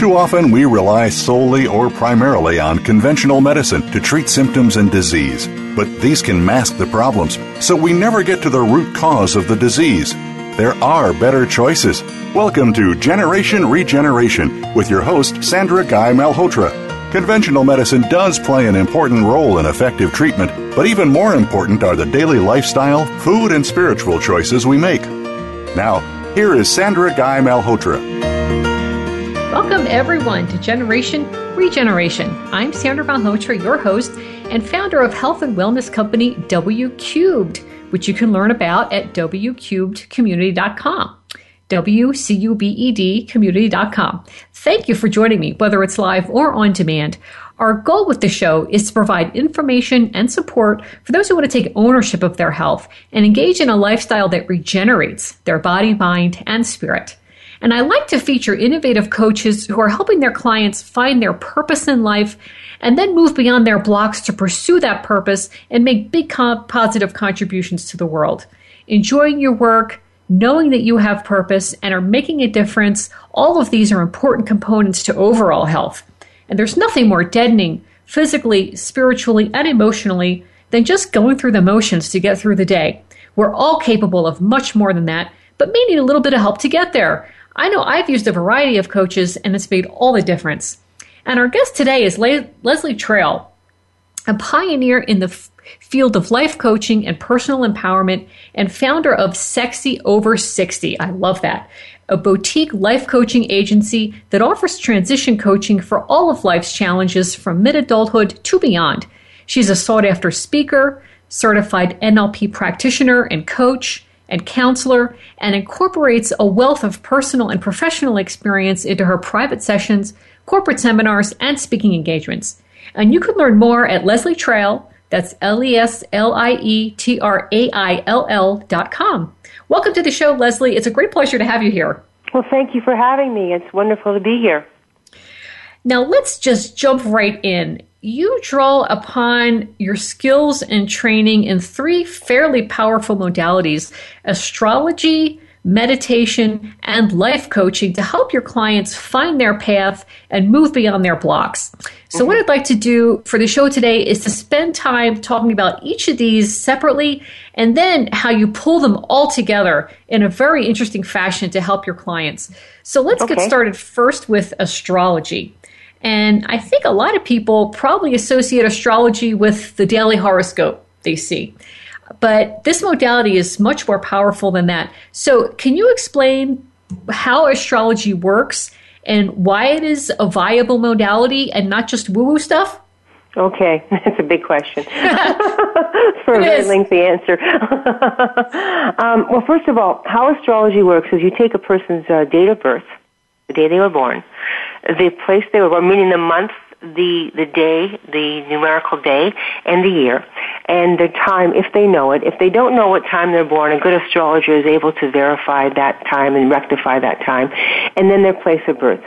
Too often we rely solely or primarily on conventional medicine to treat symptoms and disease, but these can mask the problems, so we never get to the root cause of the disease. There are better choices. Welcome to Generation Regeneration with your host, Sandra Guy Malhotra. Conventional medicine does play an important role in effective treatment, but even more important are the daily lifestyle, food, and spiritual choices we make. Now, here is Sandra Guy Malhotra. Welcome, everyone, to Generation Regeneration. I'm Sandra Malhotra, your host and founder of health and wellness company W Cubed, which you can learn about at wcubedcommunity.com. W-C-U-B-E-D community.com. Thank you for joining me, whether it's live or on demand. Our goal with the show is to provide information and support for those who want to take ownership of their health and engage in a lifestyle that regenerates their body, mind, and spirit. And I like to feature innovative coaches who are helping their clients find their purpose in life and then move beyond their blocks to pursue that purpose and make big positive contributions to the world. Enjoying your work, knowing that you have purpose and are making a difference, all of these are important components to overall health. And there's nothing more deadening physically, spiritually, and emotionally than just going through the motions to get through the day. We're all capable of much more than that, but may need a little bit of help to get there. I know I've used a variety of coaches and it's made all the difference. And our guest today is Le- Leslie Traill, a pioneer in the f- field of life coaching and personal empowerment and founder of Sexy Over 60. I love that. A boutique life coaching agency that offers transition coaching for all of life's challenges from mid adulthood to beyond. She's a sought after speaker, certified NLP practitioner and coach and counselor and incorporates a wealth of personal and professional experience into her private sessions, corporate seminars, and speaking engagements. And you can learn more at Leslie Traill, that's L E S L I E T R A I L L dot com. Welcome to the show, Leslie. It's a great pleasure to have you here. Well, thank you for having me. It's wonderful to be here. Now, let's just jump right in you draw upon your skills and training in three fairly powerful modalities astrology, meditation, and life coaching to help your clients find their path and move beyond their blocks. So, mm-hmm. what I'd like to do for the show today is to spend time talking about each of these separately and then how you pull them all together in a very interesting fashion to help your clients. So, let's okay. get started first with astrology. And I think a lot of people probably associate astrology with the daily horoscope they see. But this modality is much more powerful than that. So, can you explain how astrology works and why it is a viable modality and not just woo woo stuff? Okay, that's a big question for a very lengthy answer. um, well, first of all, how astrology works is you take a person's uh, date of birth, the day they were born, the place they were born, meaning the month, the the day, the numerical day, and the year, and the time if they know it. If they don't know what time they're born, a good astrologer is able to verify that time and rectify that time, and then their place of birth.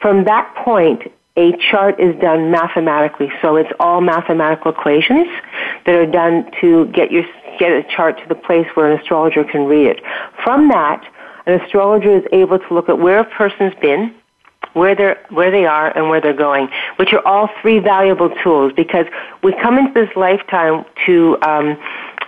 From that point, a chart is done mathematically. So it's all mathematical equations that are done to get your get a chart to the place where an astrologer can read it. From that, an astrologer is able to look at where a person's been, where they're where they are and where they're going, which are all three valuable tools because we come into this lifetime to um,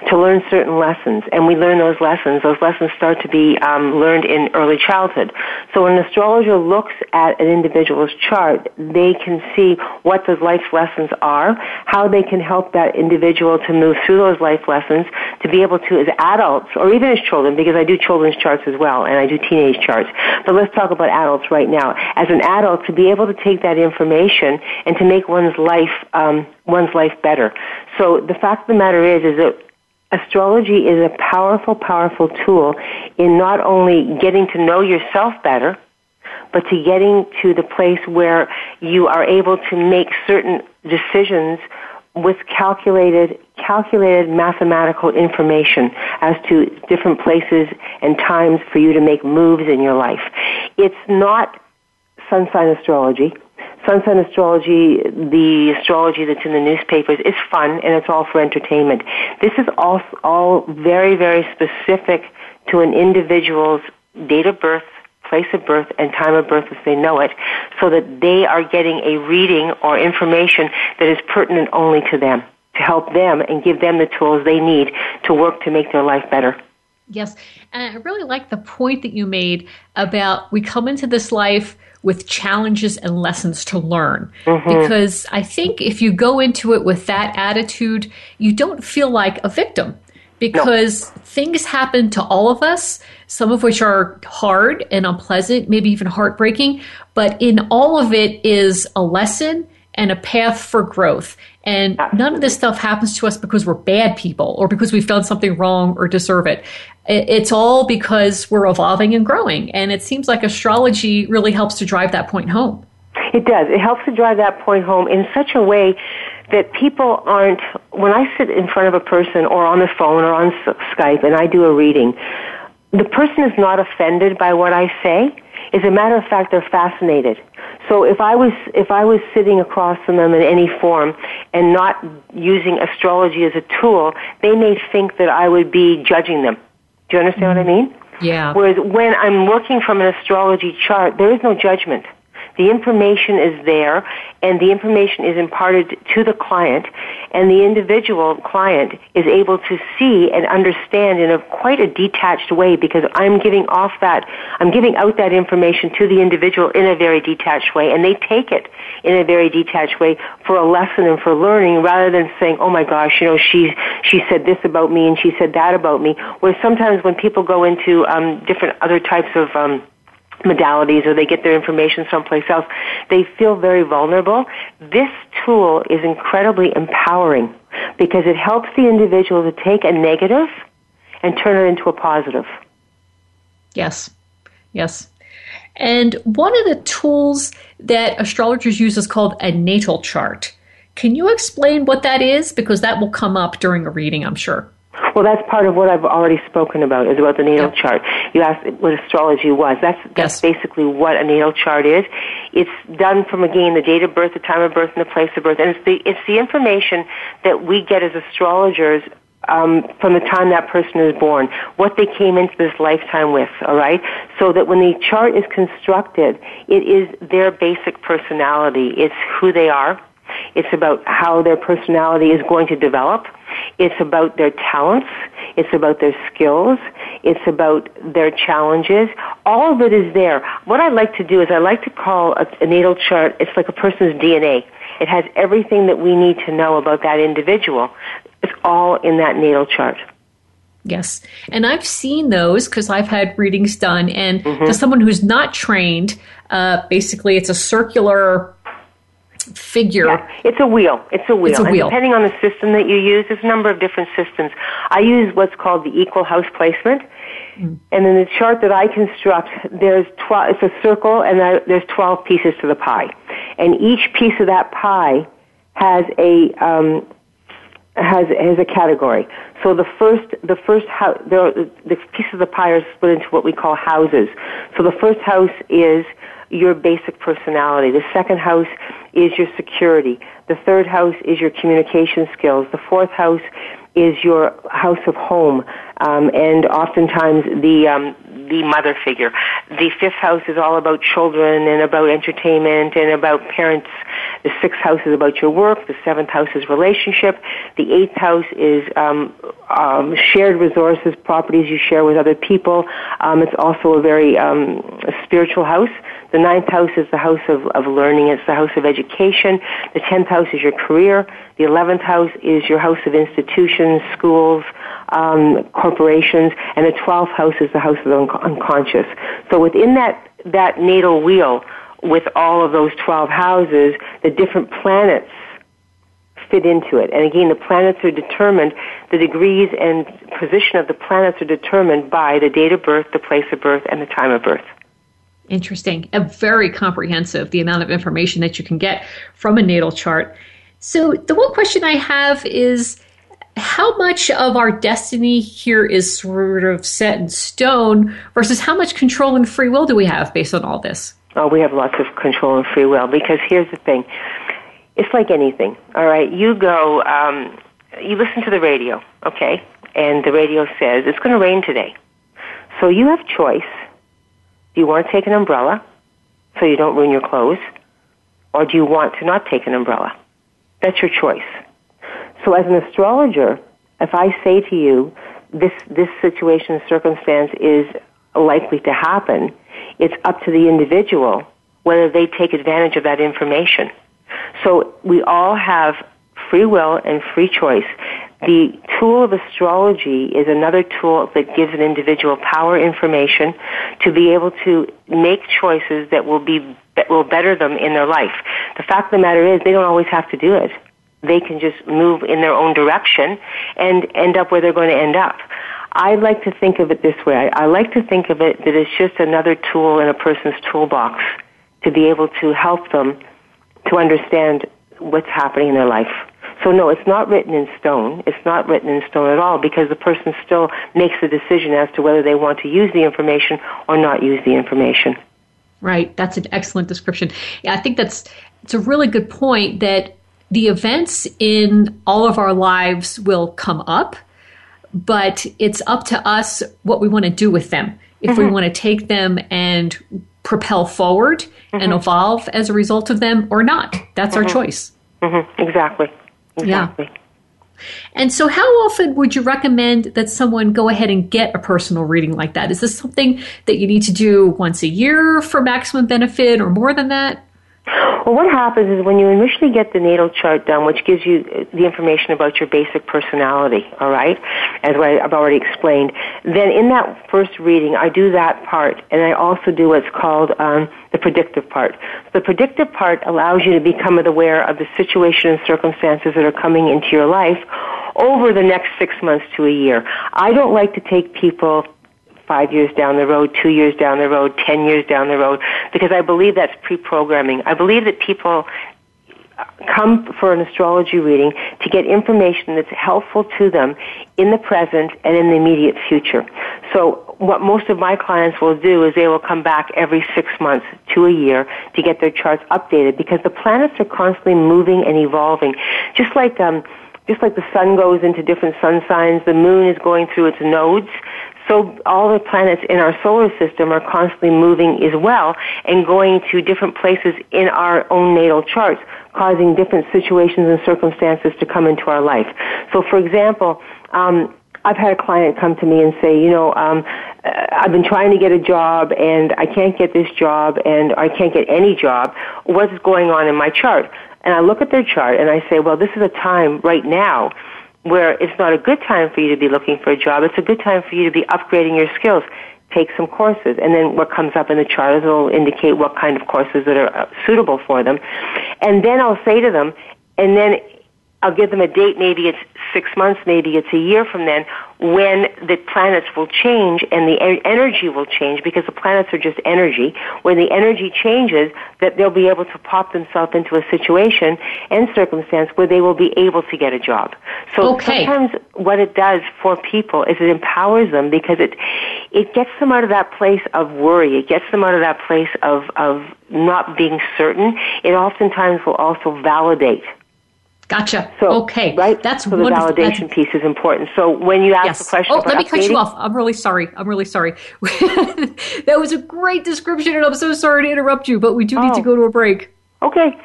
to learn certain lessons, and we learn those lessons. Those lessons start to be um, learned in early childhood. So when an astrologer looks at an individual's chart, they can see what those life lessons are, how they can help that individual to move through those life lessons, to be able to, as adults, or even as children, because I do children's charts as well, and I do teenage charts. But let's talk about adults right now. As an adult, to be able to take that information and to make one's life um, one's life better. So the fact of the matter is, is that astrology is a powerful, powerful tool in not only getting to know yourself better, but to getting to the place where you are able to make certain decisions with calculated calculated mathematical information as to different places and times for you to make moves in your life. It's not sun sign astrology. Sun sign astrology, the astrology that's in the newspapers, is fun and it's all for entertainment. This is all all very very specific to an individual's date of birth, place of birth and time of birth as they know it, so that they are getting a reading or information that is pertinent only to them, to help them and give them the tools they need to work to make their life better. Yes, and I really like the point that you made about we come into this life with challenges and lessons to learn. Mm-hmm. Because I think if you go into it with that attitude, you don't feel like a victim because no. things happen to all of us, some of which are hard and unpleasant, maybe even heartbreaking, but in all of it is a lesson and a path for growth. And none of this stuff happens to us because we're bad people or because we've done something wrong or deserve it. It's all because we're evolving and growing. And it seems like astrology really helps to drive that point home. It does. It helps to drive that point home in such a way that people aren't, when I sit in front of a person or on the phone or on Skype and I do a reading, the person is not offended by what I say. As a matter of fact, they're fascinated. So if I was if I was sitting across from them in any form and not using astrology as a tool, they may think that I would be judging them. Do you understand what I mm-hmm. mean? Yeah. Whereas when I'm working from an astrology chart, there is no judgment. The information is there and the information is imparted to the client and the individual client is able to see and understand in a quite a detached way because I'm giving off that, I'm giving out that information to the individual in a very detached way and they take it in a very detached way for a lesson and for learning rather than saying, oh my gosh, you know, she, she said this about me and she said that about me. Where sometimes when people go into um, different other types of um, modalities or they get their information someplace else, they feel very vulnerable. This tool is incredibly empowering because it helps the individual to take a negative and turn it into a positive. Yes, yes. And one of the tools that astrologers use is called a natal chart. Can you explain what that is? Because that will come up during a reading, I'm sure. Well, that's part of what I've already spoken about, is about the natal yep. chart. You asked what astrology was. That's, that's yes. basically what a natal chart is. It's done from, again, the date of birth, the time of birth, and the place of birth. And it's the, it's the information that we get as astrologers um, from the time that person is born, what they came into this lifetime with, all right? So that when the chart is constructed, it is their basic personality. It's who they are. It's about how their personality is going to develop. It's about their talents. It's about their skills. It's about their challenges. All of it is there. What I like to do is I like to call a, a natal chart, it's like a person's DNA. It has everything that we need to know about that individual. It's all in that natal chart. Yes. And I've seen those because I've had readings done. And mm-hmm. to someone who's not trained, uh, basically it's a circular figure. Yeah, it's a wheel. It's a wheel. It's a wheel. And depending on the system that you use, there's a number of different systems. I use what's called the equal house placement. Mm. And in the chart that I construct, there's 12, it's a circle and there's 12 pieces to the pie. And each piece of that pie has a, um, has, has a category. So the first, the first house, the, the piece of the pie are split into what we call houses. So the first house is your basic personality. The second house is your security. The third house is your communication skills. The fourth house is your house of home, um, and oftentimes the um, the mother figure. The fifth house is all about children and about entertainment and about parents. The sixth house is about your work. The seventh house is relationship. The eighth house is um, um, shared resources, properties you share with other people. Um, it's also a very um, spiritual house. The ninth house is the house of, of learning. It's the house of education. The tenth house is your career. The eleventh house is your house of institutions, schools, um, corporations, and the twelfth house is the house of the un- unconscious. So within that that natal wheel, with all of those twelve houses, the different planets fit into it. And again, the planets are determined, the degrees and position of the planets are determined by the date of birth, the place of birth, and the time of birth. Interesting. A very comprehensive, the amount of information that you can get from a natal chart. So, the one question I have is how much of our destiny here is sort of set in stone versus how much control and free will do we have based on all this? Oh, we have lots of control and free will because here's the thing it's like anything, all right? You go, um, you listen to the radio, okay? And the radio says it's going to rain today. So you have choice. Do you want to take an umbrella so you don't ruin your clothes? Or do you want to not take an umbrella? That's your choice. So as an astrologer, if I say to you, this, this situation, circumstance is likely to happen, it's up to the individual whether they take advantage of that information. So we all have free will and free choice. The tool of astrology is another tool that gives an individual power information to be able to make choices that will be that will better them in their life. The fact of the matter is they don't always have to do it. They can just move in their own direction and end up where they're going to end up. I like to think of it this way. I, I like to think of it that it's just another tool in a person's toolbox to be able to help them to understand what's happening in their life. So no, it's not written in stone. It's not written in stone at all because the person still makes the decision as to whether they want to use the information or not use the information. Right. That's an excellent description. Yeah, I think that's it's a really good point that the events in all of our lives will come up, but it's up to us what we want to do with them. If mm-hmm. we want to take them and propel forward mm-hmm. and evolve as a result of them or not. That's mm-hmm. our choice. Mm-hmm. Exactly. Exactly. Yeah. And so, how often would you recommend that someone go ahead and get a personal reading like that? Is this something that you need to do once a year for maximum benefit or more than that? Well, what happens is when you initially get the natal chart done, which gives you the information about your basic personality, all right, as I've already explained, then in that first reading, I do that part, and I also do what's called um, the predictive part. The predictive part allows you to become aware of the situation and circumstances that are coming into your life over the next six months to a year. I don't like to take people five years down the road, two years down the road, ten years down the road, because I believe that's pre-programming. I believe that people come for an astrology reading to get information that's helpful to them in the present and in the immediate future. So what most of my clients will do is they will come back every six months to a year to get their charts updated because the planets are constantly moving and evolving. Just like um, just like the sun goes into different sun signs, the moon is going through its nodes. So all the planets in our solar system are constantly moving as well and going to different places in our own natal charts, causing different situations and circumstances to come into our life. So for example, um, I've had a client come to me and say, you know, um, uh, I've been trying to get a job and I can't get this job and I can't get any job. What's going on in my chart? And I look at their chart and I say, well, this is a time right now where it's not a good time for you to be looking for a job. It's a good time for you to be upgrading your skills. Take some courses, and then what comes up in the chart will indicate what kind of courses that are uh, suitable for them. And then I'll say to them, and then I'll give them a date. Maybe it's six months, maybe it's a year from then, when the planets will change and the energy will change because the planets are just energy. When the energy changes, that they'll be able to pop themselves into a situation and circumstance where they will be able to get a job. So okay. sometimes what it does for people is it empowers them because it it gets them out of that place of worry. It gets them out of that place of of not being certain. It oftentimes will also validate Gotcha. So, okay. Right? That's so the wonderful. validation That's... piece is important. So when you ask yes. the question, oh, let me updating, cut you off. I'm really sorry. I'm really sorry. that was a great description, and I'm so sorry to interrupt you, but we do need oh. to go to a break. Okay.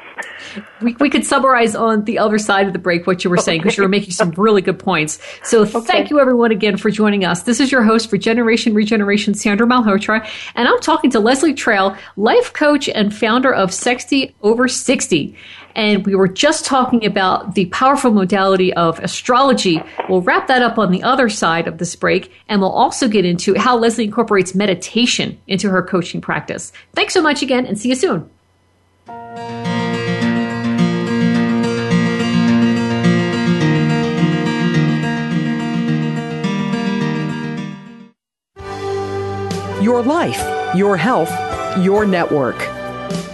We, we could summarize on the other side of the break what you were saying because you were making some really good points. So okay. thank you everyone again for joining us. This is your host for Generation Regeneration, Sandra Malhotra, and I'm talking to Leslie Traill, life coach and founder of Sexy Over 60. And we were just talking about the powerful modality of astrology. We'll wrap that up on the other side of this break, and we'll also get into how Leslie incorporates meditation into her coaching practice. Thanks so much again, and see you soon. Your life, your health, your network.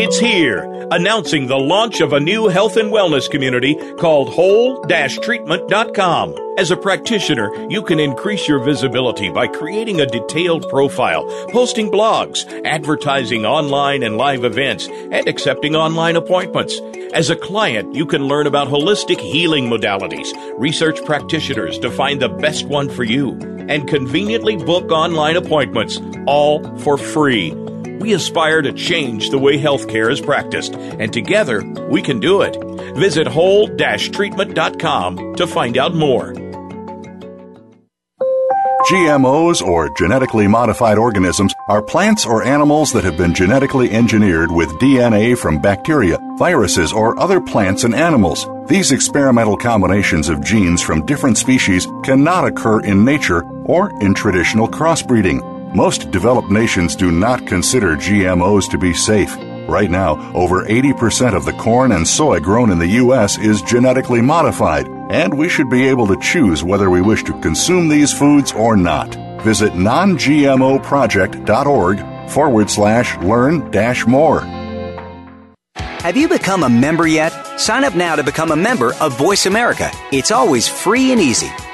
It's here, announcing the launch of a new health and wellness community called whole-treatment.com. As a practitioner, you can increase your visibility by creating a detailed profile, posting blogs, advertising online and live events, and accepting online appointments. As a client, you can learn about holistic healing modalities, research practitioners to find the best one for you, and conveniently book online appointments, all for free. We aspire to change the way healthcare is practiced, and together we can do it. Visit whole-treatment.com to find out more. GMOs, or genetically modified organisms, are plants or animals that have been genetically engineered with DNA from bacteria, viruses, or other plants and animals. These experimental combinations of genes from different species cannot occur in nature or in traditional crossbreeding. Most developed nations do not consider GMOs to be safe. Right now, over 80% of the corn and soy grown in the U.S. is genetically modified, and we should be able to choose whether we wish to consume these foods or not. Visit nongmoproject.org forward slash learn dash more. Have you become a member yet? Sign up now to become a member of Voice America. It's always free and easy.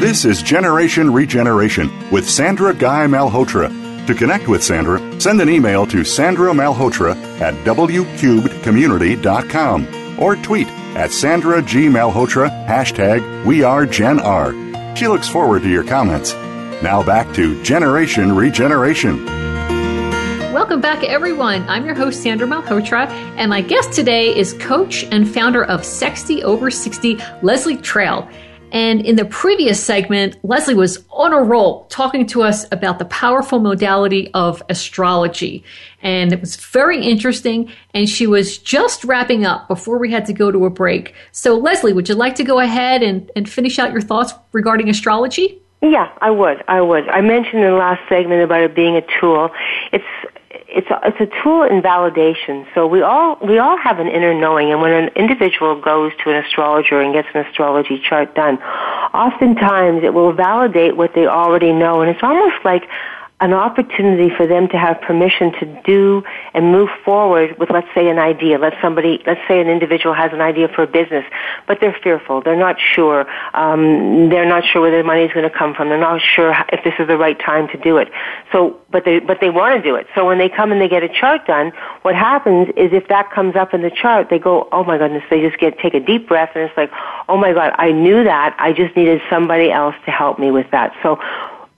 This is Generation Regeneration with Sandra Guy Malhotra. To connect with Sandra, send an email to Sandra Malhotra at wcubedcommunity.com or tweet at Sandra G. Malhotra, hashtag We Are Gen R. She looks forward to your comments. Now back to Generation Regeneration. Welcome back, everyone. I'm your host, Sandra Malhotra, and my guest today is coach and founder of Sexy Over 60, Leslie Traill. And in the previous segment, Leslie was on a roll talking to us about the powerful modality of astrology. And it was very interesting. And she was just wrapping up before we had to go to a break. So, Leslie, would you like to go ahead and, and finish out your thoughts regarding astrology? Yeah, I would. I would. I mentioned in the last segment about it being a tool. It's it's a, it's a tool in validation. So we all we all have an inner knowing, and when an individual goes to an astrologer and gets an astrology chart done, oftentimes it will validate what they already know, and it's almost like an opportunity for them to have permission to do and move forward with, let's say, an idea. Let somebody, let's say an individual has an idea for a business, but they're fearful. They're not sure. Um, they're not sure where their money is going to come from. They're not sure if this is the right time to do it. So, but they, but they want to do it. So when they come and they get a chart done, what happens is if that comes up in the chart, they go, oh my goodness, they just get, take a deep breath and it's like, oh my God, I knew that. I just needed somebody else to help me with that. So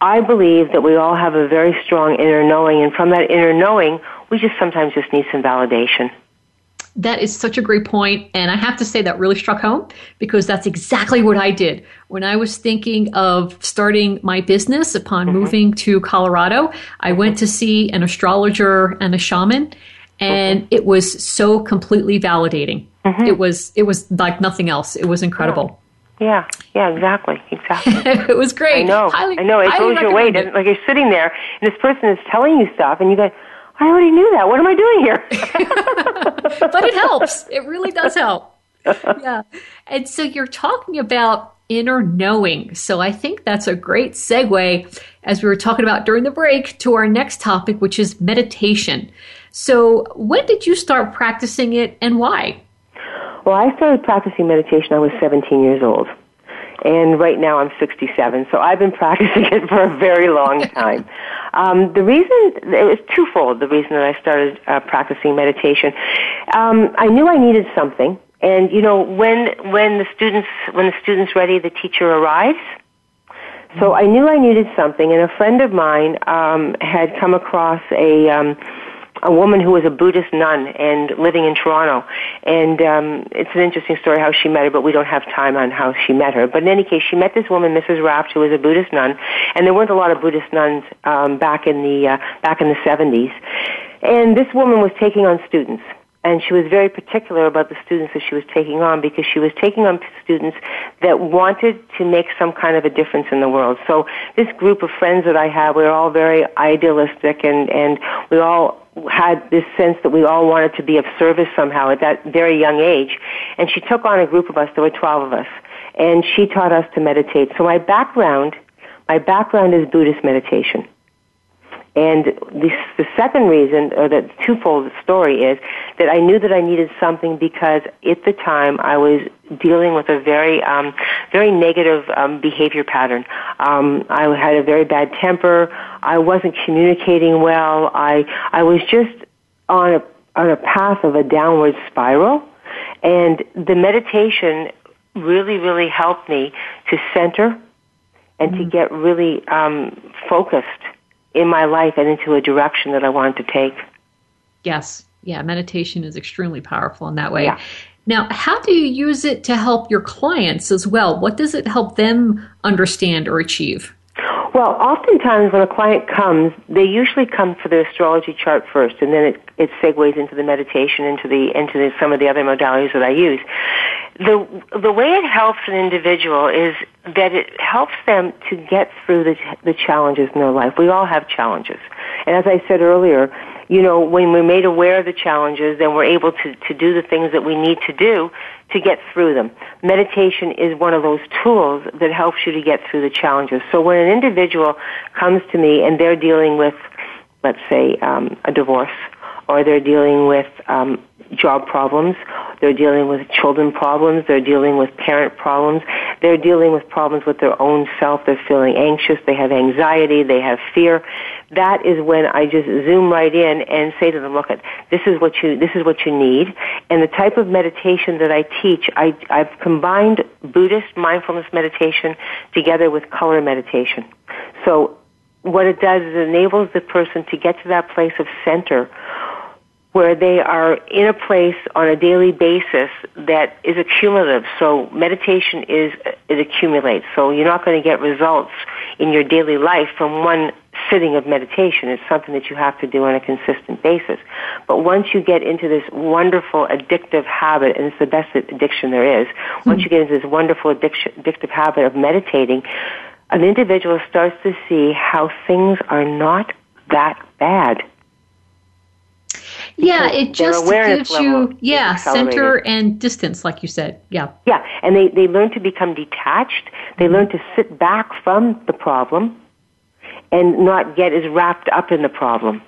I believe that we all have a very strong inner knowing, and from that inner knowing, we just sometimes just need some validation. That is such a great point, and I have to say that really struck home because that's exactly what I did when I was thinking of starting my business upon mm-hmm. moving to Colorado. I went to see an astrologer and a shaman, and mm-hmm. it was so completely validating. Mm-hmm. It was it was like nothing else. It was incredible. Yeah, yeah, yeah, exactly, exactly. it was great. I know, highly, I know. It goes your way. Like you're sitting there, and this person is telling you stuff, and you go, "I already knew that. What am I doing here?" but it helps. It really does help. yeah, and so you're talking about inner knowing. So I think that's a great segue, as we were talking about during the break, to our next topic, which is meditation. So when did you start practicing it, and why? Well, I started practicing meditation I was 17 years old. And right now I'm 67, so I've been practicing it for a very long time. Um, the reason, it was twofold, the reason that I started uh, practicing meditation. Um, I knew I needed something, and you know, when, when the students, when the student's ready, the teacher arrives. So I knew I needed something, and a friend of mine um, had come across a um, a woman who was a Buddhist nun and living in Toronto. And um, it's an interesting story how she met her, but we don't have time on how she met her. But in any case, she met this woman, Mrs. Raft, who was a Buddhist nun, and there weren't a lot of Buddhist nuns um, back in the uh, back in the 70s. And this woman was taking on students and she was very particular about the students that she was taking on because she was taking on students that wanted to make some kind of a difference in the world. So this group of friends that I have, we were all very idealistic and, and we all had this sense that we all wanted to be of service somehow at that very young age. And she took on a group of us, there were 12 of us, and she taught us to meditate. So my background, my background is Buddhist meditation. And the, the second reason, or the twofold story, is that I knew that I needed something because at the time I was dealing with a very, um, very negative um, behavior pattern. Um, I had a very bad temper. I wasn't communicating well. I, I was just on a, on a path of a downward spiral. And the meditation really, really helped me to center and mm-hmm. to get really um, focused in my life and into a direction that I wanted to take. Yes. Yeah, meditation is extremely powerful in that way. Yeah. Now, how do you use it to help your clients as well? What does it help them understand or achieve? Well, oftentimes when a client comes, they usually come for the astrology chart first, and then it, it segues into the meditation, into the into the, some of the other modalities that I use. The the way it helps an individual is that it helps them to get through the the challenges in their life. We all have challenges, and as I said earlier, you know, when we're made aware of the challenges, then we're able to, to do the things that we need to do to get through them. Meditation is one of those tools that helps you to get through the challenges. So when an individual comes to me and they're dealing with, let's say, um, a divorce, or they're dealing with um, job problems, they're dealing with children problems, they're dealing with parent problems, they're dealing with problems with their own self, they're feeling anxious, they have anxiety, they have fear. That is when I just zoom right in and say to them, look, at this is what you, this is what you need. And the type of meditation that I teach, I, I've combined Buddhist mindfulness meditation together with color meditation. So what it does is it enables the person to get to that place of center where they are in a place on a daily basis that is accumulative. So meditation is it accumulates. So you're not going to get results in your daily life from one sitting of meditation. It's something that you have to do on a consistent basis. But once you get into this wonderful addictive habit, and it's the best addiction there is, once you get into this wonderful addiction, addictive habit of meditating, an individual starts to see how things are not that bad yeah, it just gives you yeah center and distance, like you said. Yeah, yeah, and they they learn to become detached. They mm-hmm. learn to sit back from the problem, and not get as wrapped up in the problem.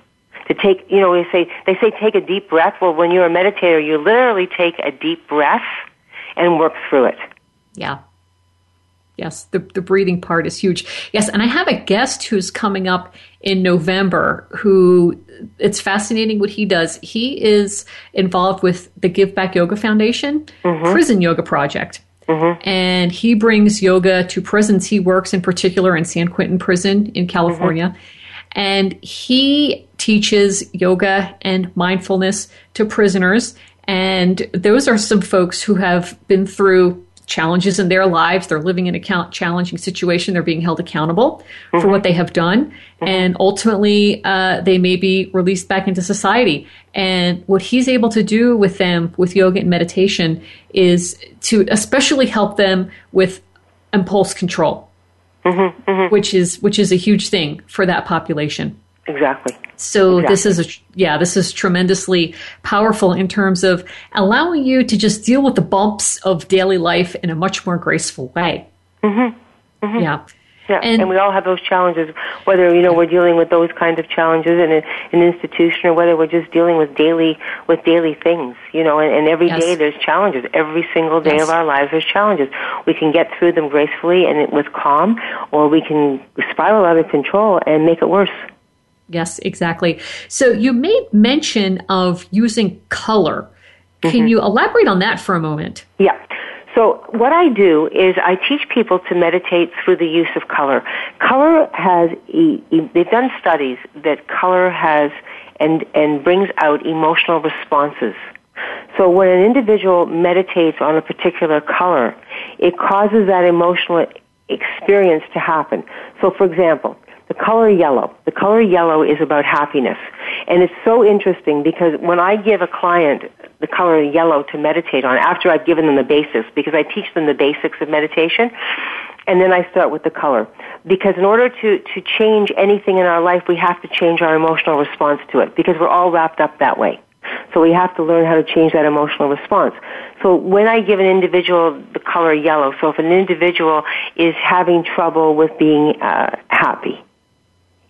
To take, you know, they say they say take a deep breath. Well, when you're a meditator, you literally take a deep breath and work through it. Yeah. Yes, the, the breathing part is huge. Yes, and I have a guest who's coming up in November who it's fascinating what he does. He is involved with the Give Back Yoga Foundation mm-hmm. Prison Yoga Project. Mm-hmm. And he brings yoga to prisons. He works in particular in San Quentin Prison in California. Mm-hmm. And he teaches yoga and mindfulness to prisoners. And those are some folks who have been through challenges in their lives. They're living in a challenging situation. They're being held accountable mm-hmm. for what they have done. Mm-hmm. And ultimately, uh, they may be released back into society. And what he's able to do with them with yoga and meditation is to especially help them with impulse control, mm-hmm. mm-hmm. which is which is a huge thing for that population. Exactly. So exactly. this is a yeah, this is tremendously powerful in terms of allowing you to just deal with the bumps of daily life in a much more graceful way. Mm-hmm. Mm-hmm. Yeah. Yeah, and, and, we all have those challenges, whether you know we're dealing with those kinds of challenges in a, an institution, or whether we're just dealing with daily with daily things. You know, and, and every yes. day there's challenges. Every single day yes. of our lives there's challenges. We can get through them gracefully and with calm, or we can spiral out of control and make it worse. Yes, exactly. So you made mention of using color. Can mm-hmm. you elaborate on that for a moment? Yeah. So what I do is I teach people to meditate through the use of color. Color has, they've done studies that color has and, and brings out emotional responses. So when an individual meditates on a particular color, it causes that emotional experience to happen. So for example, the color yellow. The color yellow is about happiness. And it's so interesting because when I give a client the color yellow to meditate on after I've given them the basics because I teach them the basics of meditation and then I start with the color. Because in order to, to change anything in our life, we have to change our emotional response to it because we're all wrapped up that way. So we have to learn how to change that emotional response. So when I give an individual the color yellow, so if an individual is having trouble with being uh, happy,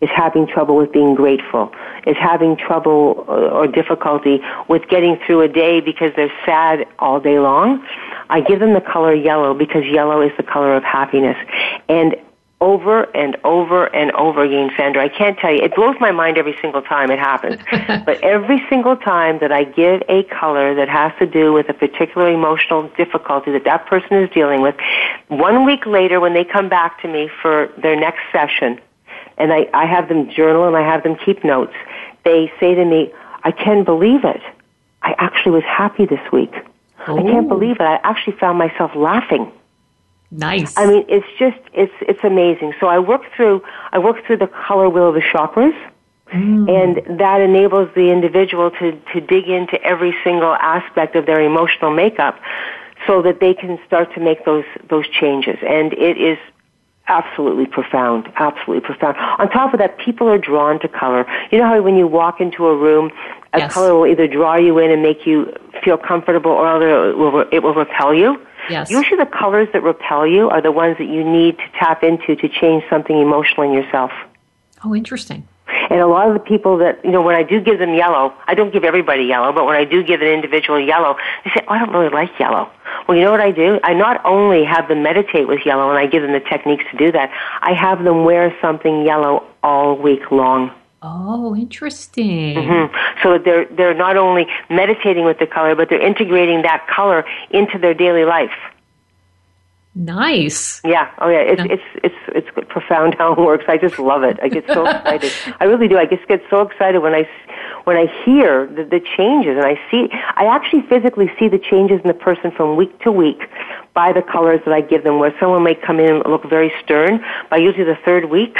is having trouble with being grateful, is having trouble uh, or difficulty with getting through a day because they're sad all day long, I give them the color yellow because yellow is the color of happiness. And over and over and over again, Sandra. I can't tell you. It blows my mind every single time it happens. but every single time that I give a color that has to do with a particular emotional difficulty that that person is dealing with, one week later when they come back to me for their next session, and I, I have them journal and I have them keep notes. They say to me, I can't believe it. I actually was happy this week. Ooh. I can't believe it. I actually found myself laughing. Nice. I mean, it's just it's it's amazing. So I work through I work through the color wheel of the chakras. Mm. And that enables the individual to, to dig into every single aspect of their emotional makeup so that they can start to make those, those changes. And it is absolutely profound, absolutely profound. On top of that, people are drawn to color. You know how when you walk into a room, a yes. color will either draw you in and make you feel comfortable or it will, it will repel you? Yes. Usually the colors that repel you are the ones that you need to tap into to change something emotional in yourself. Oh, interesting. And a lot of the people that, you know, when I do give them yellow, I don't give everybody yellow, but when I do give an individual yellow, they say, oh, I don't really like yellow. Well, you know what I do? I not only have them meditate with yellow and I give them the techniques to do that, I have them wear something yellow all week long. Oh, interesting. Mm-hmm. So they're they're not only meditating with the color, but they're integrating that color into their daily life. Nice. Yeah. Oh, yeah. It's yeah. it's it's it's profound how it works. I just love it. I get so excited. I really do. I just get so excited when I when I hear the, the changes and I see. I actually physically see the changes in the person from week to week by the colors that I give them. Where someone may come in and look very stern, by usually the third week,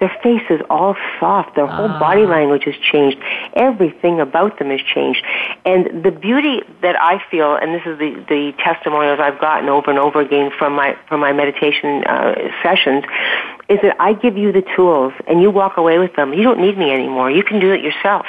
their face is all soft. Their whole uh. body language has changed. Everything about them has changed. And the beauty that I feel, and this is the, the testimonials I've gotten over and over again from my, from my meditation uh, sessions, is that I give you the tools and you walk away with them. You don't need me anymore. You can do it yourself.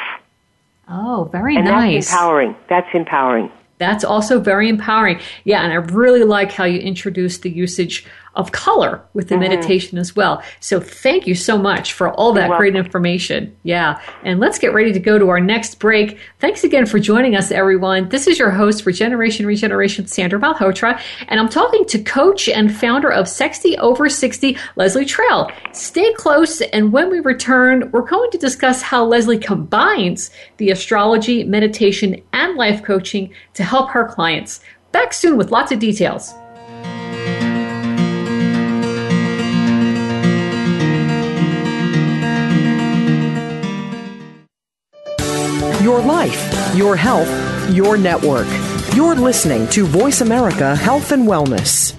Oh, very and nice. That's empowering. That's empowering. That's also very empowering. Yeah, and I really like how you introduced the usage of color with the mm-hmm. meditation as well. So thank you so much for all that great information. Yeah. And let's get ready to go to our next break. Thanks again for joining us, everyone. This is your host for Generation Regeneration, Sandra Malhotra, and I'm talking to coach and founder of Sexy Over 60, Leslie Traill. Stay close, and when we return, we're going to discuss how Leslie combines the astrology, meditation, and life coaching to help her clients. Back soon with lots of details. Your life, your health, your network. You're listening to Voice America Health and Wellness.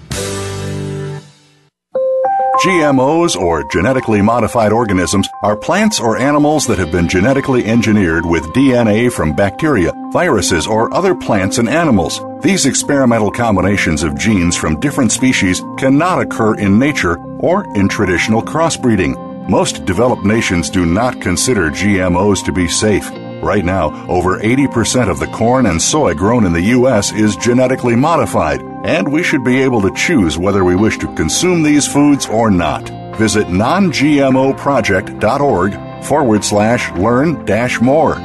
GMOs, or genetically modified organisms, are plants or animals that have been genetically engineered with DNA from bacteria, viruses, or other plants and animals. These experimental combinations of genes from different species cannot occur in nature or in traditional crossbreeding. Most developed nations do not consider GMOs to be safe. Right now, over 80% of the corn and soy grown in the U.S. is genetically modified, and we should be able to choose whether we wish to consume these foods or not. Visit nongmoproject.org forward slash learn dash more.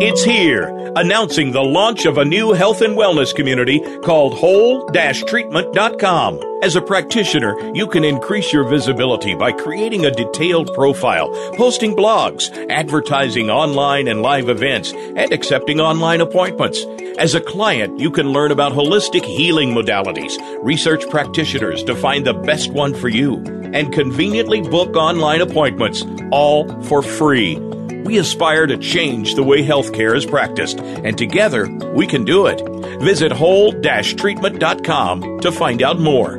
It's here announcing the launch of a new health and wellness community called whole-treatment.com. As a practitioner, you can increase your visibility by creating a detailed profile, posting blogs, advertising online and live events, and accepting online appointments. As a client, you can learn about holistic healing modalities, research practitioners to find the best one for you, and conveniently book online appointments, all for free. We aspire to change the way healthcare is practiced, and together we can do it. Visit whole-treatment.com to find out more.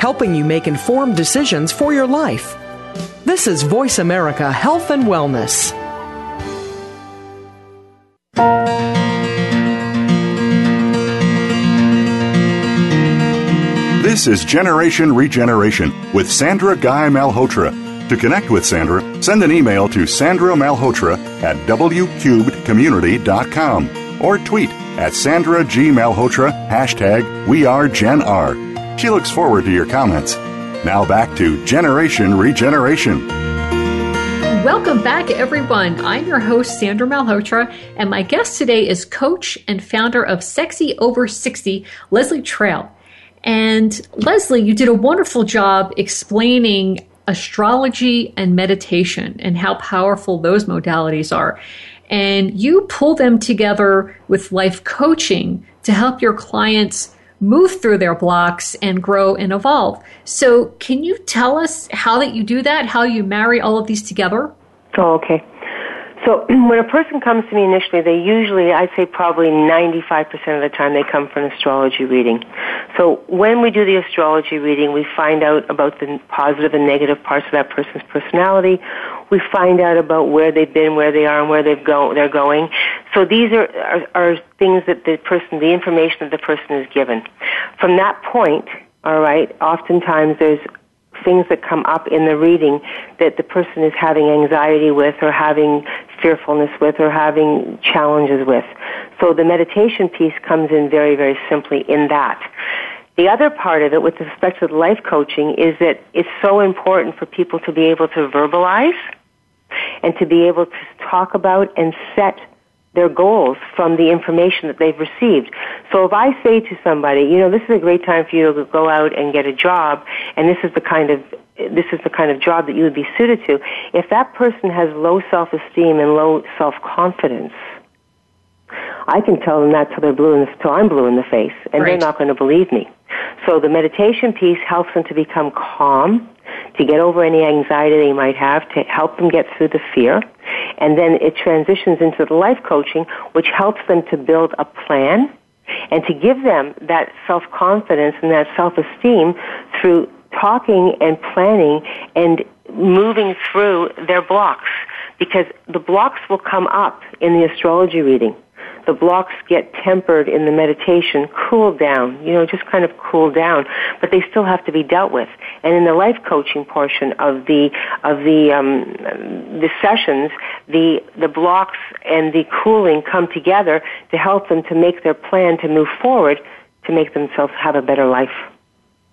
helping you make informed decisions for your life. This is Voice America Health and Wellness. This is Generation Regeneration with Sandra Guy Malhotra. To connect with Sandra, send an email to Sandra Malhotra at wcubedcommunity.com or tweet at Sandra G. Malhotra, hashtag We Are Gen R. She looks forward to your comments. Now back to Generation Regeneration. Welcome back, everyone. I'm your host, Sandra Malhotra, and my guest today is coach and founder of Sexy Over 60, Leslie Traill. And Leslie, you did a wonderful job explaining astrology and meditation and how powerful those modalities are. And you pull them together with life coaching to help your clients move through their blocks and grow and evolve. So, can you tell us how that you do that? How you marry all of these together? Oh, okay. So when a person comes to me initially, they usually, I'd say probably 95% of the time, they come for an astrology reading. So when we do the astrology reading, we find out about the positive and negative parts of that person's personality. We find out about where they've been, where they are, and where they've go, they're going. So these are, are, are things that the person, the information that the person is given. From that point, all right, oftentimes there's things that come up in the reading that the person is having anxiety with or having fearfulness with or having challenges with. So the meditation piece comes in very, very simply in that. The other part of it with respect to life coaching is that it's so important for people to be able to verbalize and to be able to talk about and set their goals from the information that they've received. So if I say to somebody, you know, this is a great time for you to go out and get a job, and this is the kind of this is the kind of job that you would be suited to. If that person has low self-esteem and low self-confidence, I can tell them that till they're blue in the, till I'm blue in the face, and right. they're not going to believe me. So the meditation piece helps them to become calm, to get over any anxiety they might have, to help them get through the fear. And then it transitions into the life coaching, which helps them to build a plan and to give them that self-confidence and that self-esteem through talking and planning and moving through their blocks because the blocks will come up in the astrology reading the blocks get tempered in the meditation, cool down, you know, just kind of cool down, but they still have to be dealt with. And in the life coaching portion of the of the um, the sessions, the the blocks and the cooling come together to help them to make their plan to move forward to make themselves have a better life.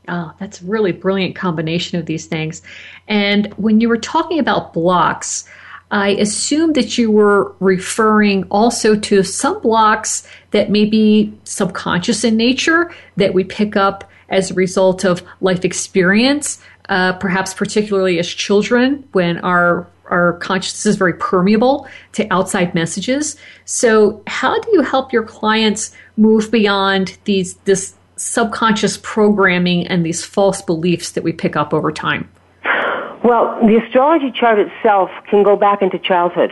Oh, that's really brilliant combination of these things. And when you were talking about blocks, I assume that you were referring also to some blocks that may be subconscious in nature that we pick up as a result of life experience, uh, perhaps particularly as children when our our consciousness is very permeable to outside messages. So, how do you help your clients move beyond these this subconscious programming and these false beliefs that we pick up over time? Well, the astrology chart itself can go back into childhood.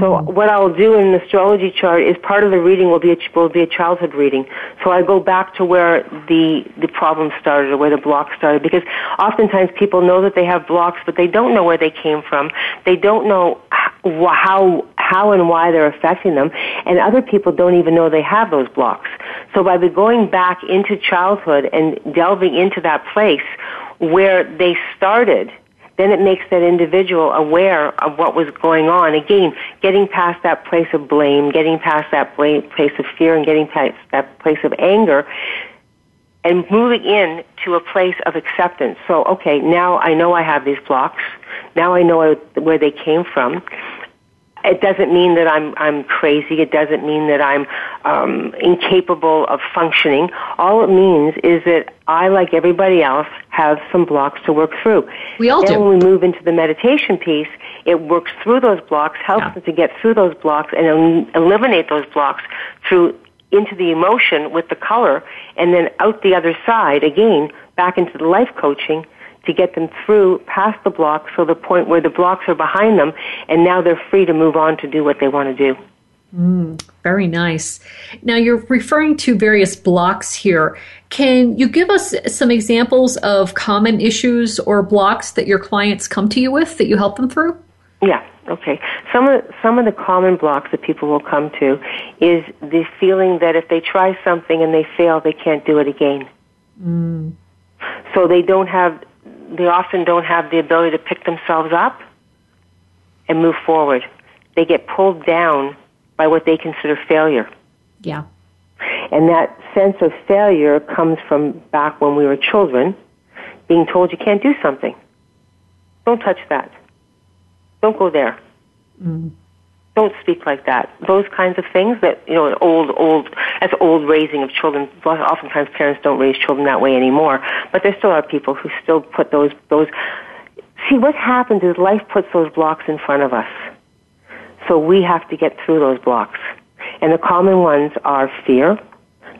So mm-hmm. what I'll do in the astrology chart is part of the reading will be a, will be a childhood reading. So I go back to where the the problem started or where the block started because oftentimes people know that they have blocks, but they don't know where they came from. They don't know how how and why they're affecting them, and other people don't even know they have those blocks. So by the going back into childhood and delving into that place where they started, then it makes that individual aware of what was going on. Again, getting past that place of blame, getting past that place of fear, and getting past that place of anger, and moving in to a place of acceptance. So, okay, now I know I have these blocks. Now I know where they came from it doesn't mean that I'm I'm crazy. It doesn't mean that I'm um, incapable of functioning. All it means is that I, like everybody else, have some blocks to work through. We all then do. when we move into the meditation piece, it works through those blocks, helps yeah. them to get through those blocks, and eliminate those blocks through into the emotion with the color, and then out the other side again back into the life coaching to get them through past the blocks so the point where the blocks are behind them and now they're free to move on to do what they want to do. Mm, very nice. Now you're referring to various blocks here. Can you give us some examples of common issues or blocks that your clients come to you with that you help them through? Yeah. Okay. Some of some of the common blocks that people will come to is the feeling that if they try something and they fail, they can't do it again. Mm. So they don't have they often don't have the ability to pick themselves up and move forward. They get pulled down by what they consider failure. Yeah. And that sense of failure comes from back when we were children, being told you can't do something. Don't touch that. Don't go there. Mm don't speak like that. Those kinds of things that, you know, old, old, that's old raising of children. Oftentimes parents don't raise children that way anymore, but there still are people who still put those, those, see what happens is life puts those blocks in front of us. So we have to get through those blocks. And the common ones are fear.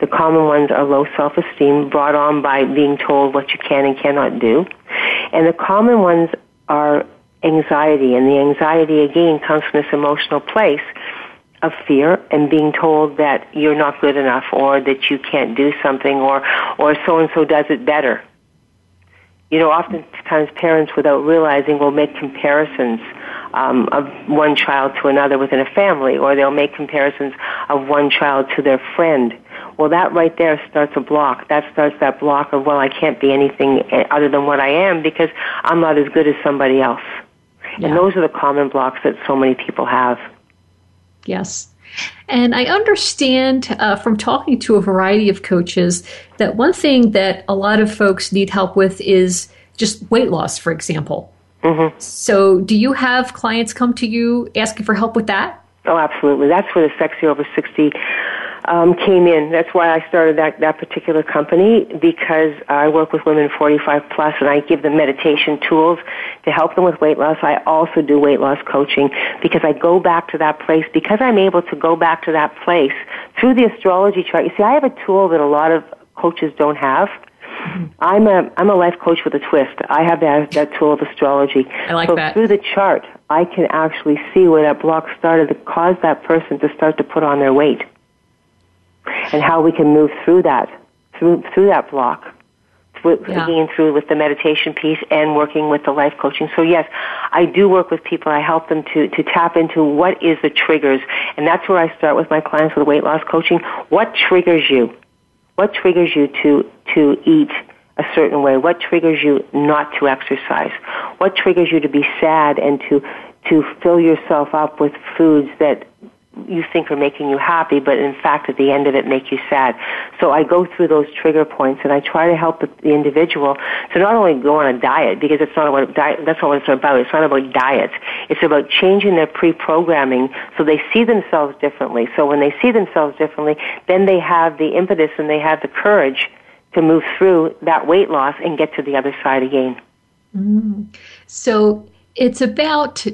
The common ones are low self-esteem brought on by being told what you can and cannot do. And the common ones are anxiety, and the anxiety again comes from this emotional place of fear and being told that you're not good enough or that you can't do something or or so and so does it better. You know, oftentimes parents, without realizing, will make comparisons um, of one child to another within a family, or they'll make comparisons of one child to their friend. Well, that right there starts a block. That starts that block of, well, I can't be anything other than what I am because I'm not as good as somebody else. Yeah. And those are the common blocks that so many people have. Yes. And I understand uh, from talking to a variety of coaches that one thing that a lot of folks need help with is just weight loss, for example. Mm-hmm. So, do you have clients come to you asking for help with that? Oh, absolutely. That's where the Sexy Over 60 um, came in. That's why I started that, that particular company because I work with women 45 plus and I give them meditation tools to help them with weight loss. I also do weight loss coaching because I go back to that place because I'm able to go back to that place through the astrology chart. You see, I have a tool that a lot of coaches don't have. I'm a I'm a life coach with a twist. I have that that tool of astrology. I like so that. Through the chart, I can actually see where that block started that caused that person to start to put on their weight and how we can move through that, through, through that block. With, yeah. Again, through with the meditation piece and working with the life coaching. So yes, I do work with people. I help them to, to tap into what is the triggers. And that's where I start with my clients with weight loss coaching. What triggers you? What triggers you to, to eat a certain way? What triggers you not to exercise? What triggers you to be sad and to, to fill yourself up with foods that you think are making you happy, but in fact at the end of it make you sad. So I go through those trigger points and I try to help the, individual to not only go on a diet because it's not what diet, that's not what it's about. It's not about diet. It's about changing their pre-programming so they see themselves differently. So when they see themselves differently, then they have the impetus and they have the courage to move through that weight loss and get to the other side again. Mm. So it's about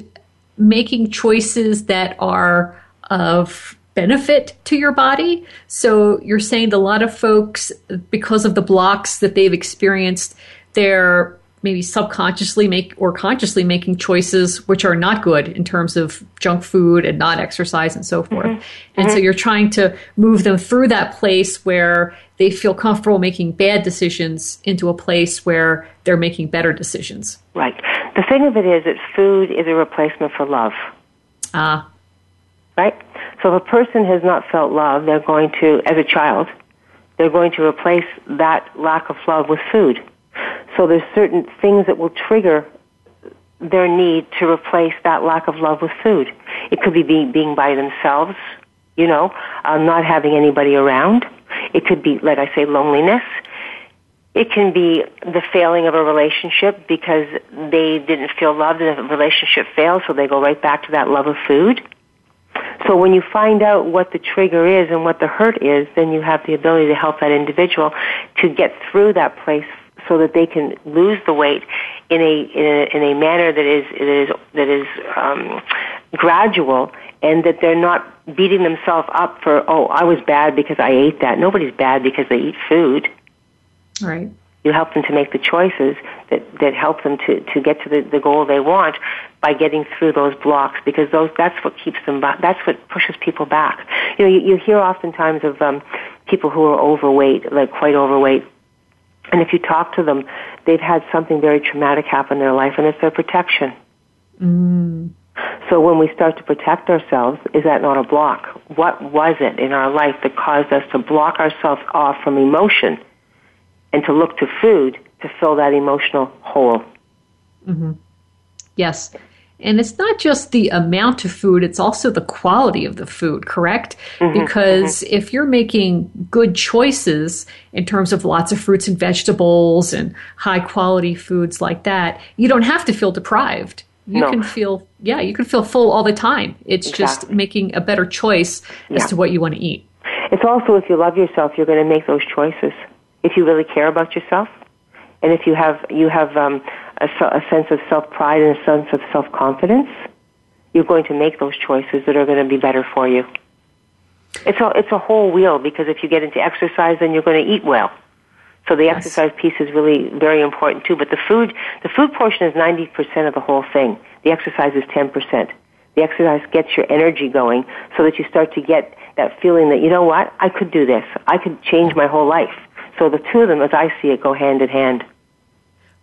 making choices that are of benefit to your body. So you're saying that a lot of folks, because of the blocks that they've experienced, they're maybe subconsciously make or consciously making choices which are not good in terms of junk food and not exercise and so forth. Mm-hmm. And mm-hmm. so you're trying to move them through that place where they feel comfortable making bad decisions into a place where they're making better decisions. Right. The thing of it is that food is a replacement for love. Ah. Right? So if a person has not felt love, they're going to, as a child, they're going to replace that lack of love with food. So there's certain things that will trigger their need to replace that lack of love with food. It could be being, being by themselves, you know, uh, not having anybody around. It could be, like I say, loneliness. It can be the failing of a relationship because they didn't feel loved and the relationship failed, so they go right back to that love of food. So when you find out what the trigger is and what the hurt is, then you have the ability to help that individual to get through that place so that they can lose the weight in a in a, in a manner that is that is that is um, gradual and that they're not beating themselves up for oh I was bad because I ate that. Nobody's bad because they eat food. Right. You help them to make the choices that, that help them to, to get to the, the goal they want by getting through those blocks because those that's what keeps them back. That's what pushes people back. You know, you, you hear oftentimes of um, people who are overweight, like quite overweight, and if you talk to them, they've had something very traumatic happen in their life, and it's their protection. Mm. So when we start to protect ourselves, is that not a block? What was it in our life that caused us to block ourselves off from emotion and to look to food to fill that emotional hole? Mm-hmm. Yes. And it's not just the amount of food, it's also the quality of the food, correct? Mm-hmm, because mm-hmm. if you're making good choices in terms of lots of fruits and vegetables and high quality foods like that, you don't have to feel deprived. You no. can feel, yeah, you can feel full all the time. It's exactly. just making a better choice as yeah. to what you want to eat. It's also if you love yourself, you're going to make those choices. If you really care about yourself, and if you have you have um, a, a sense of self pride and a sense of self confidence, you're going to make those choices that are going to be better for you. It's a it's a whole wheel because if you get into exercise, then you're going to eat well. So the yes. exercise piece is really very important too. But the food the food portion is ninety percent of the whole thing. The exercise is ten percent. The exercise gets your energy going so that you start to get that feeling that you know what I could do this. I could change my whole life. So the two of them, as I see it, go hand in hand.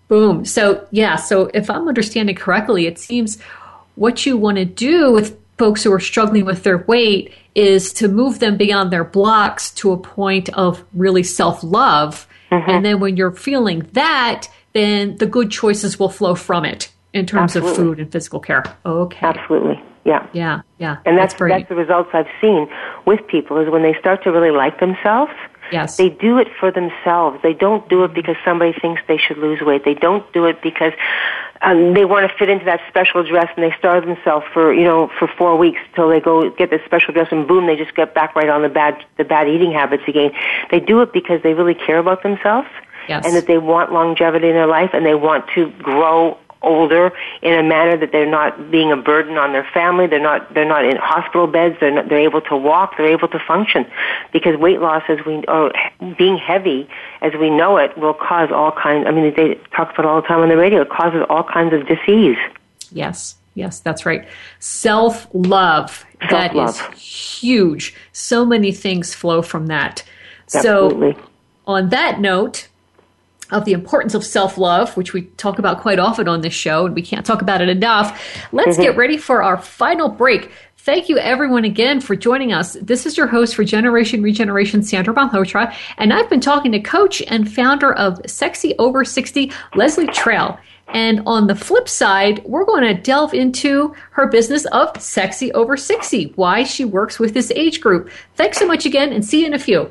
Boom. So, yeah, so if I'm understanding correctly, it seems what you want to do with folks who are struggling with their weight is to move them beyond their blocks to a point of really self love. Mm-hmm. And then when you're feeling that, then the good choices will flow from it in terms Absolutely. of food and physical care. Okay. Absolutely. Yeah. Yeah. Yeah. And that's that's, that's the results I've seen with people is when they start to really like themselves Yes. They do it for themselves. They don't do it because somebody thinks they should lose weight. They don't do it because um, they want to fit into that special dress and they starve themselves for you know for four weeks till they go get this special dress and boom they just get back right on the bad the bad eating habits again. They do it because they really care about themselves yes. and that they want longevity in their life and they want to grow older in a manner that they're not being a burden on their family. They're not they're not in hospital beds. They're not, they're able to walk. They're able to function because weight loss, as we or being heavy as we know it, will cause all kinds. I mean, they talk about it all the time on the radio. It causes all kinds of disease. Yes. Yes, that's right. Self love. That is huge. So many things flow from that. Absolutely. So, on that note, of the importance of self love, which we talk about quite often on this show, and we can't talk about it enough. Let's mm-hmm. get ready for our final break. Thank you, everyone, again for joining us. This is your host for Generation Regeneration, Sandra Malhotra, and I've been talking to coach and founder of Sexy Over 60, Leslie Traill. And on the flip side, we're going to delve into her business of Sexy Over 60, why she works with this age group. Thanks so much again, and see you in a few.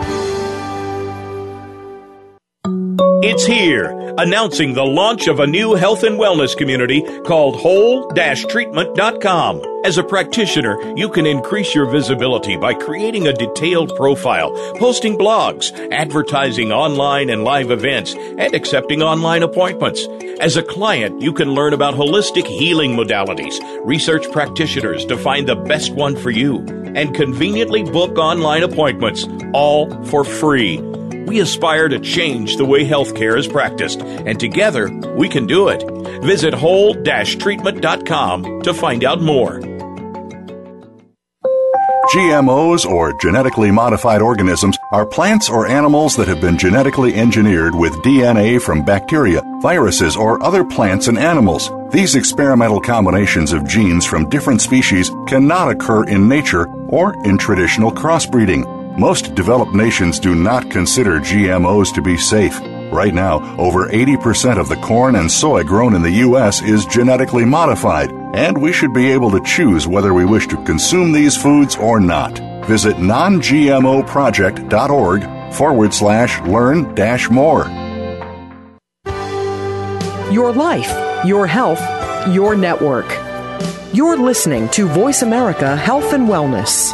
It's here, announcing the launch of a new health and wellness community called whole-treatment.com. As a practitioner, you can increase your visibility by creating a detailed profile, posting blogs, advertising online and live events, and accepting online appointments. As a client, you can learn about holistic healing modalities, research practitioners to find the best one for you, and conveniently book online appointments, all for free. We aspire to change the way healthcare is practiced, and together we can do it. Visit whole-treatment.com to find out more. GMOs, or genetically modified organisms, are plants or animals that have been genetically engineered with DNA from bacteria, viruses, or other plants and animals. These experimental combinations of genes from different species cannot occur in nature or in traditional crossbreeding. Most developed nations do not consider GMOs to be safe. Right now, over 80% of the corn and soy grown in the U.S. is genetically modified, and we should be able to choose whether we wish to consume these foods or not. Visit nongmoproject.org forward slash learn dash more. Your life, your health, your network. You're listening to Voice America Health and Wellness.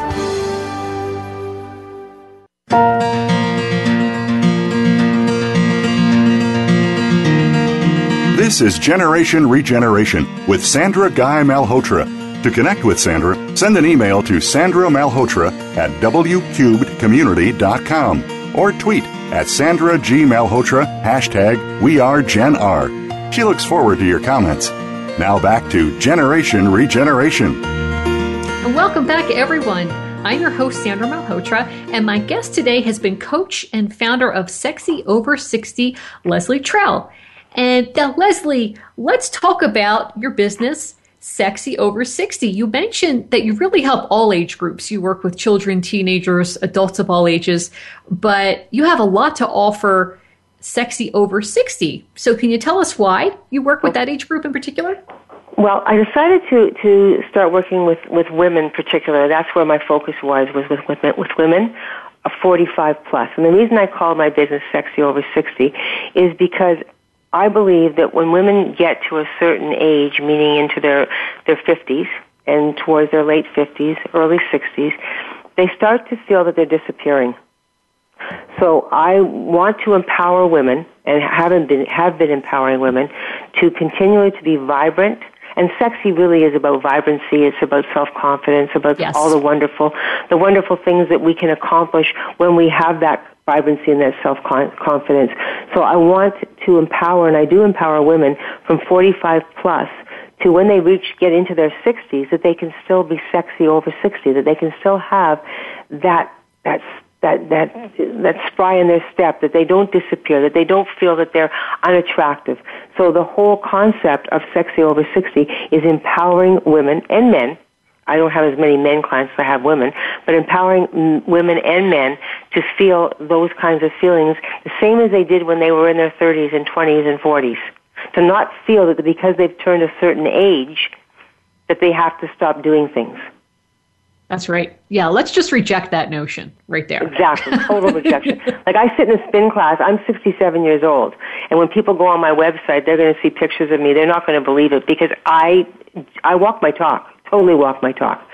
This is Generation Regeneration with Sandra Guy Malhotra. To connect with Sandra, send an email to Sandra Malhotra at wcubedcommunity.com or tweet at Sandra G. Malhotra, hashtag WeAreGenR. She looks forward to your comments. Now back to Generation Regeneration. And welcome back, everyone. I'm your host, Sandra Malhotra, and my guest today has been coach and founder of Sexy Over 60, Leslie Traill. And now, Leslie, let's talk about your business, Sexy Over 60. You mentioned that you really help all age groups. You work with children, teenagers, adults of all ages, but you have a lot to offer Sexy Over 60. So, can you tell us why you work with that age group in particular? Well, I decided to, to start working with, with women particularly. That's where my focus was, was with, with, with women of 45 plus. And the reason I call my business Sexy Over 60 is because I believe that when women get to a certain age, meaning into their, their 50s and towards their late 50s, early 60s, they start to feel that they're disappearing. So I want to empower women and haven't been, have been empowering women to continually to be vibrant, and sexy really is about vibrancy. It's about self-confidence, about yes. all the wonderful, the wonderful things that we can accomplish when we have that vibrancy and that self-confidence. So I want to empower, and I do empower women from 45 plus to when they reach, get into their 60s, that they can still be sexy over 60, that they can still have that, that that that that spry in their step, that they don't disappear, that they don't feel that they're unattractive. So the whole concept of sexy over 60 is empowering women and men. I don't have as many men clients as I have women, but empowering women and men to feel those kinds of feelings the same as they did when they were in their 30s and 20s and 40s. To not feel that because they've turned a certain age, that they have to stop doing things. That's right. Yeah, let's just reject that notion right there. Exactly. Total rejection. Like I sit in a spin class, I'm 67 years old, and when people go on my website, they're going to see pictures of me. They're not going to believe it because I I walk my talk. Totally walk my talk.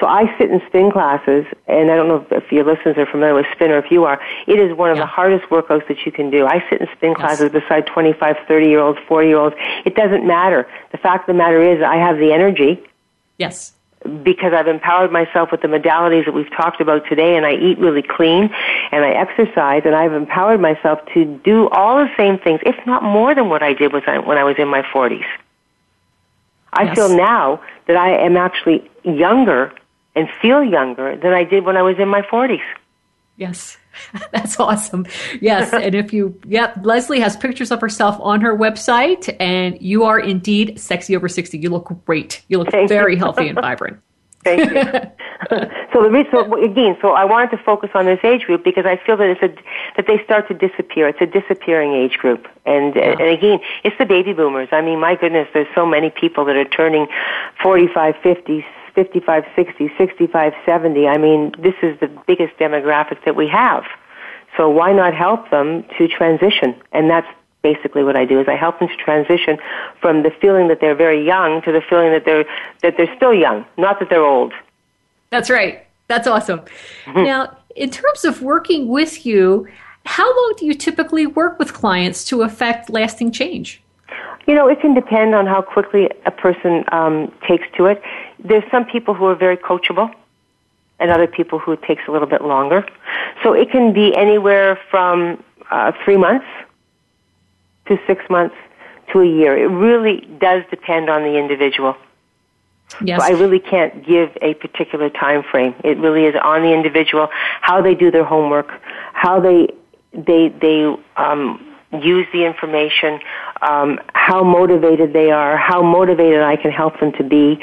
So I sit in spin classes, and I don't know if your listeners are familiar with spin or if you are. It is one of yeah. the hardest workouts that you can do. I sit in spin classes beside 25, 30 year olds, 40 year olds. It doesn't matter. The fact of the matter is I have the energy. Yes because I've empowered myself with the modalities that we've talked about today and I eat really clean and I exercise and I've empowered myself to do all the same things, if not more than what I did when I was in my 40s. I yes. feel now that I am actually younger and feel younger than I did when I was in my 40s. Yes. That's awesome. Yes. and if you, yep, Leslie has pictures of herself on her website, and you are indeed sexy over 60. You look great. You look Thank very you. healthy and vibrant. Thank you. so the reason, so again, so I wanted to focus on this age group because I feel that it's a that they start to disappear. It's a disappearing age group, and yeah. and again, it's the baby boomers. I mean, my goodness, there's so many people that are turning 45, 50, 55, 60, 65, 70. I mean, this is the biggest demographic that we have. So why not help them to transition? And that's basically what I do is I help them to transition from the feeling that they're very young to the feeling that they're that they're still young, not that they're old. That's right. That's awesome. Mm-hmm. Now, in terms of working with you, how long do you typically work with clients to affect lasting change? You know, it can depend on how quickly a person um, takes to it. There's some people who are very coachable, and other people who it takes a little bit longer. So it can be anywhere from uh, three months to six months to a year. It really does depend on the individual. Yes. So I really can't give a particular time frame. It really is on the individual, how they do their homework, how they they they um, use the information, um, how motivated they are, how motivated I can help them to be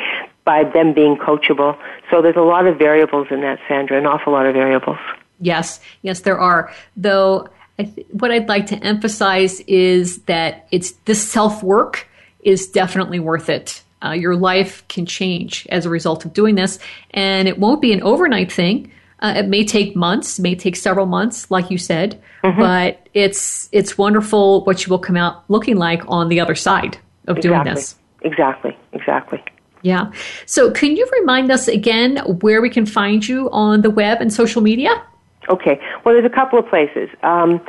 by them being coachable. So there's a lot of variables in that, Sandra, an awful lot of variables. Yes, yes, there are. Though, th- what I'd like to emphasize is that it's this self work is definitely worth it. Uh, your life can change as a result of doing this, and it won't be an overnight thing. Uh, it may take months, may take several months, like you said, mm-hmm. but it's it's wonderful what you will come out looking like on the other side of exactly. doing this. Exactly, exactly. Yeah. So, can you remind us again where we can find you on the web and social media? Okay. Well, there's a couple of places. Um,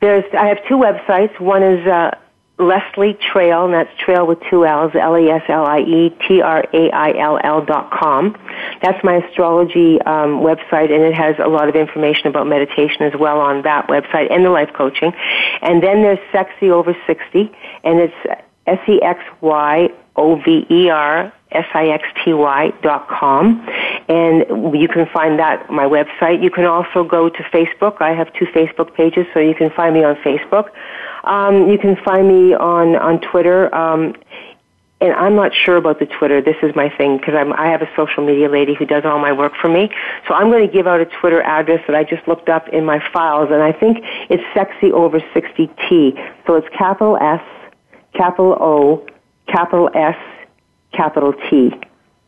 there's I have two websites. One is uh, Leslie Traill, and that's Traill with two L's, L-E-S-L-I-E-T-R-A-I-L-L dot com. That's my astrology um, website, and it has a lot of information about meditation as well on that website and the life coaching. And then there's Sexy Over 60, and it's S-E-X-Y-O-V-E-R S-I-X-T-Y dot com. And you can find that my website. You can also go to Facebook. I have two Facebook pages, so you can find me on Facebook. Um, you can find me on on Twitter. Um, and I'm not sure about the Twitter. This is my thing because I have a social media lady who does all my work for me. So I'm going to give out a Twitter address that I just looked up in my files, and I think it's sexy over 60T. So it's capital S, capital O, capital S, capital T.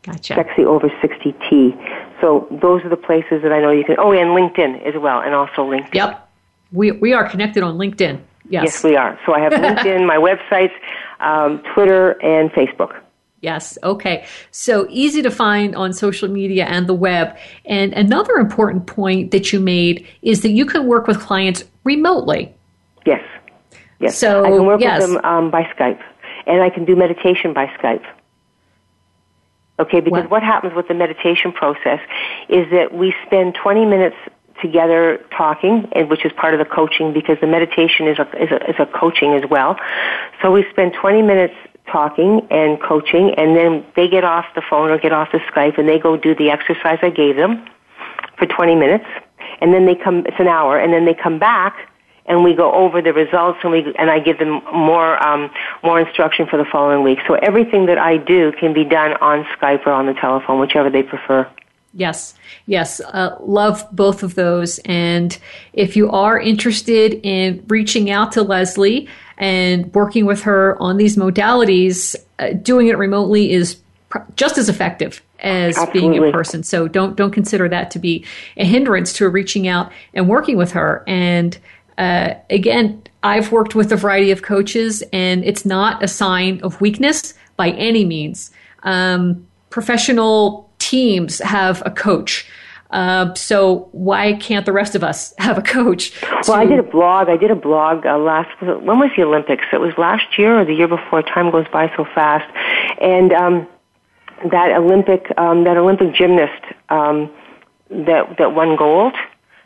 Gotcha. Sexy over 60T. So those are the places that I know you can. Oh, and LinkedIn as well, and also LinkedIn. Yep. We, we are connected on LinkedIn. Yes. Yes, we are. So I have LinkedIn, my websites, um, Twitter, and Facebook. Yes. Okay. So easy to find on social media and the web. And another important point that you made is that you can work with clients remotely. Yes. Yes. So I can work yes. with them um, by Skype, and I can do meditation by Skype. Okay, because what? what happens with the meditation process is that we spend 20 minutes together talking, and which is part of the coaching because the meditation is a, is a, is a coaching as well. So we spend 20 minutes talking and coaching, and then they get off the phone or get off the Skype and they go do the exercise I gave them for 20 minutes, and then they come, it's an hour, and then they come back and we go over the results and we and I give them more um, more instruction for the following week. So everything that I do can be done on Skype or on the telephone, whichever they prefer. Yes, yes, uh, love both of those. And if you are interested in reaching out to Leslie and working with her on these modalities, uh, doing it remotely is pr- just as effective as Absolutely. being in person. So don't don't consider that to be a hindrance to reaching out and working with her. And uh, again, I've worked with a variety of coaches, and it's not a sign of weakness by any means. Um, professional teams have a coach. Uh, so why can't the rest of us have a coach? To... Well, I did a blog. I did a blog uh, last. When was the Olympics? It was last year or the year before. Time goes by so fast, and um, that Olympic um, that Olympic gymnast um, that that won gold.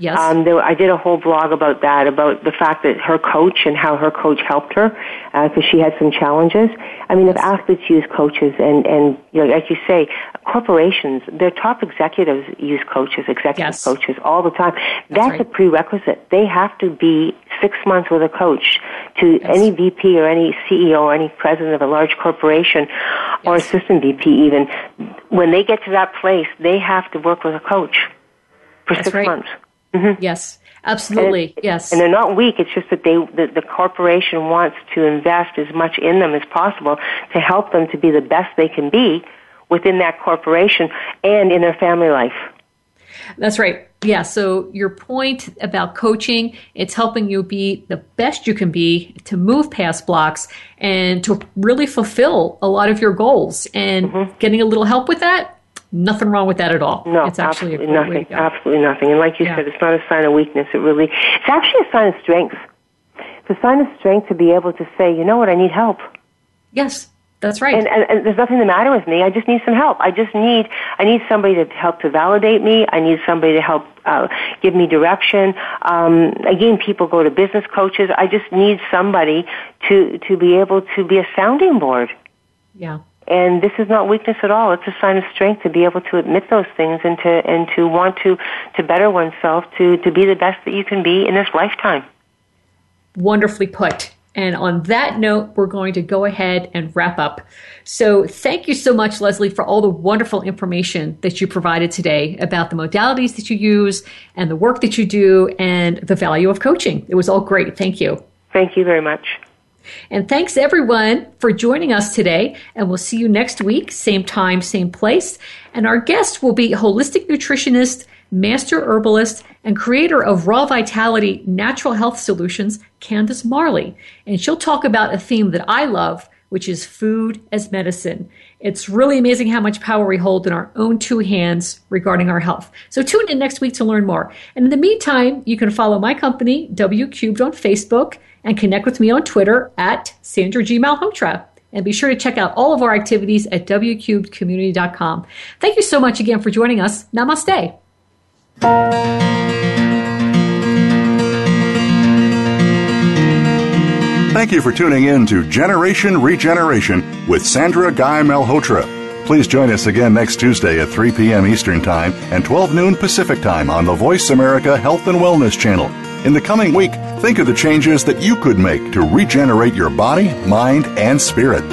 Yes. Um, there, I did a whole blog about that, about the fact that her coach and how her coach helped her because uh, she had some challenges. I mean, if athletes use coaches and and you know, like you say, corporations, their top executives use coaches, executive yes. coaches all the time. That's, That's right. a prerequisite. They have to be six months with a coach. To yes. any VP or any CEO or any president of a large corporation or assistant VP even, when they get to that place, they have to work with a coach for That's six right. months. Mm-hmm. Yes, absolutely. And it, yes. And they're not weak. It's just that they, the, the corporation wants to invest as much in them as possible to help them to be the best they can be within that corporation and in their family life. That's right. Yeah. So your point about coaching, it's helping you be the best you can be to move past blocks and to really fulfill a lot of your goals. And Mm-hmm. getting a little help with that, nothing wrong with that at all. No, it's actually absolutely nothing. way to go. Absolutely nothing. And like you Yeah. said, it's not a sign of weakness. It really, it's actually a sign of strength. It's a sign of strength to be able to say, you know what, I need help. Yes, that's right. And, and, and there's nothing the matter with me. I just need some help. I just need, I need somebody to help to validate me. I need somebody to help uh, give me direction. Um, again, people go to business coaches. I just need somebody to to be able to be a sounding board. yeah. And this is not weakness at all. It's a sign of strength to be able to admit those things and to and to want to to better oneself to to be the best that you can be in this lifetime. Wonderfully put. And on that note, we're going to go ahead and wrap up. So thank you so much, Leslie, for all the wonderful information that you provided today about the modalities that you use and the work that you do and the value of coaching. It was all great. Thank you. Thank you very much. And thanks everyone for joining us today. And we'll see you next week, same time, same place. And our guest will be holistic nutritionist, master herbalist, and creator of Raw Vitality Natural Health Solutions, Candace Marley. And she'll talk about a theme that I love, which is food as medicine. It's really amazing how much power we hold in our own two hands regarding our health. So tune in next week to learn more. And in the meantime, you can follow my company, W Cubed, on Facebook and connect with me on Twitter at Sandra G. Malhotra. And be sure to check out all of our activities at wcubedcommunity.com. Thank you so much again for joining us. Namaste. Thank you for tuning in to Generation Regeneration with Sandra Guy Malhotra. Please join us again next Tuesday at 3 p.m. Eastern Time and 12 noon Pacific Time on the Voice America Health and Wellness Channel. In the coming week, think of the changes that you could make to regenerate your body, mind, and spirit.